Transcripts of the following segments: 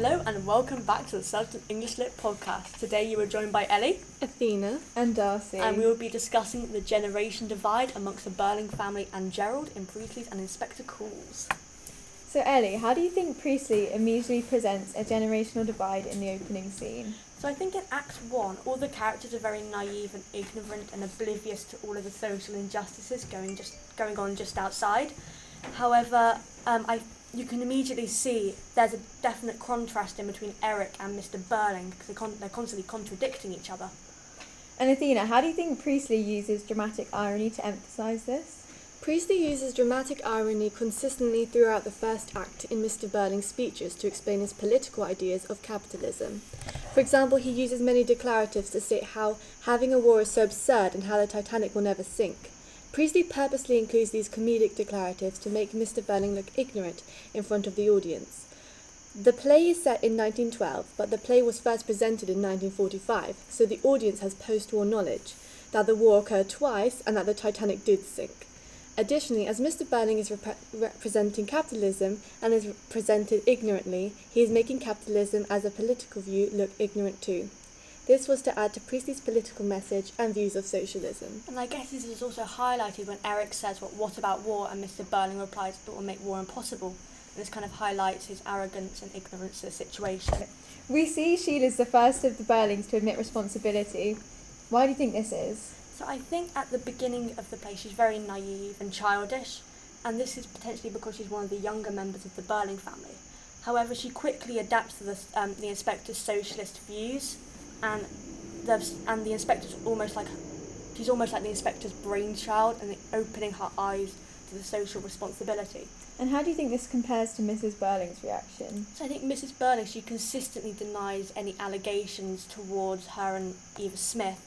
Hello and welcome back to the Certain English Lit podcast. Today you are joined by Ellie Athena. And Darcy. and we will be discussing the generation divide amongst the Birling family and Gerald in Priestley's An Inspector Calls. So, Ellie, how do you think Priestley immediately presents a generational divide in the opening scene? So I think in Act 1 all the characters are very naive and ignorant and oblivious to all of the social injustices going just going on just outside. However, um, I you can immediately see there's a definite contrast in between Eric and Mr. Birling because they con- they're constantly contradicting each other. And Athena, how do you think Priestley uses dramatic irony to emphasise this? Priestley uses dramatic irony consistently throughout the first act in Mr. Birling's speeches to explain his political ideas of capitalism. For example, he uses many declaratives to state how having a war is so absurd and how the Titanic will never sink. Priestley purposely includes these comedic declaratives to make Mr. Birling look ignorant in front of the audience. The play is set in 1912, but the play was first presented in 1945, so the audience has post war knowledge that the war occurred twice and that the Titanic did sink. Additionally, as Mr. Birling is repre- representing capitalism and is presented ignorantly, he is making capitalism as a political view look ignorant too. This was to add to Priestley's political message and views of socialism. And I guess this is also highlighted when Eric says, "What? What about war?" and Mr. Birling replies, "It will make war impossible." And this kind of highlights his arrogance and ignorance of the situation. We see Sheila's the first of the Birlings to admit responsibility. Why do you think this is? So I think at the beginning of the play she's very naive and childish, and this is potentially because she's one of the younger members of the Birling family. However, she quickly adapts to the, um, the inspector's socialist views, and the and the inspector's almost like she's almost like the inspector's brainchild, and opening her eyes to the social responsibility. And how do you think this compares to Mrs. Birling's reaction? So I think Mrs. Birling she consistently denies any allegations towards her and Eva Smith,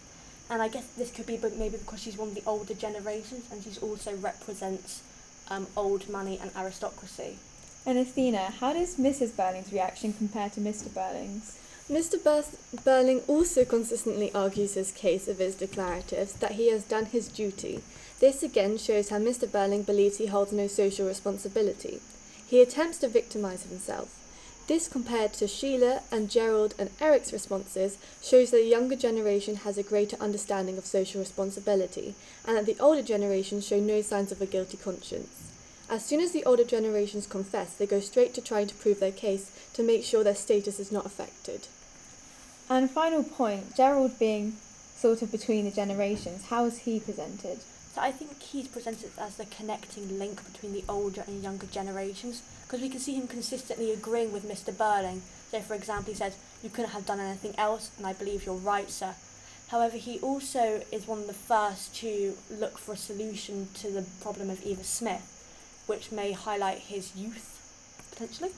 and I guess this could be but maybe because she's one of the older generations and she's also represents um, old money and aristocracy. And Athena, how does Mrs. Birling's reaction compare to Mr. Birling's? Mr. Bur- Birling also consistently argues his case of his declaratives that he has done his duty. This again shows how Mr. Birling believes he holds no social responsibility. He attempts to victimize himself. This, compared to Sheila and Gerald and Eric's responses, shows that the younger generation has a greater understanding of social responsibility, and that the older generations show no signs of a guilty conscience. As soon as the older generations confess, they go straight to trying to prove their case to make sure their status is not affected. And final point, Gerald being sort of between the generations, how is he presented? So I think he's presented as the connecting link between the older and younger generations because we can see him consistently agreeing with Mr. Birling. So for example, he says, "You couldn't have done anything else," and I believe you're right, sir. However, he also is one of the first to look for a solution to the problem of Eva Smith, which may highlight his youth potentially.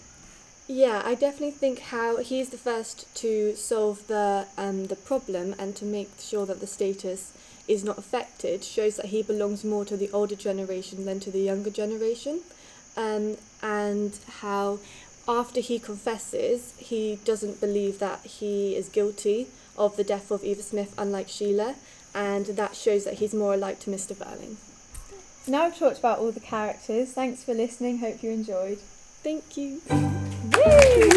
Yeah, I definitely think how he's the first to solve the um, the problem and to make sure that the status is not affected shows that he belongs more to the older generation than to the younger generation, um, and how after he confesses he doesn't believe that he is guilty of the death of Eva Smith, unlike Sheila, and that shows that he's more alike to Mr. Birling. Now I've talked about all the characters. Thanks for listening. Hope you enjoyed. Thank you. Woo!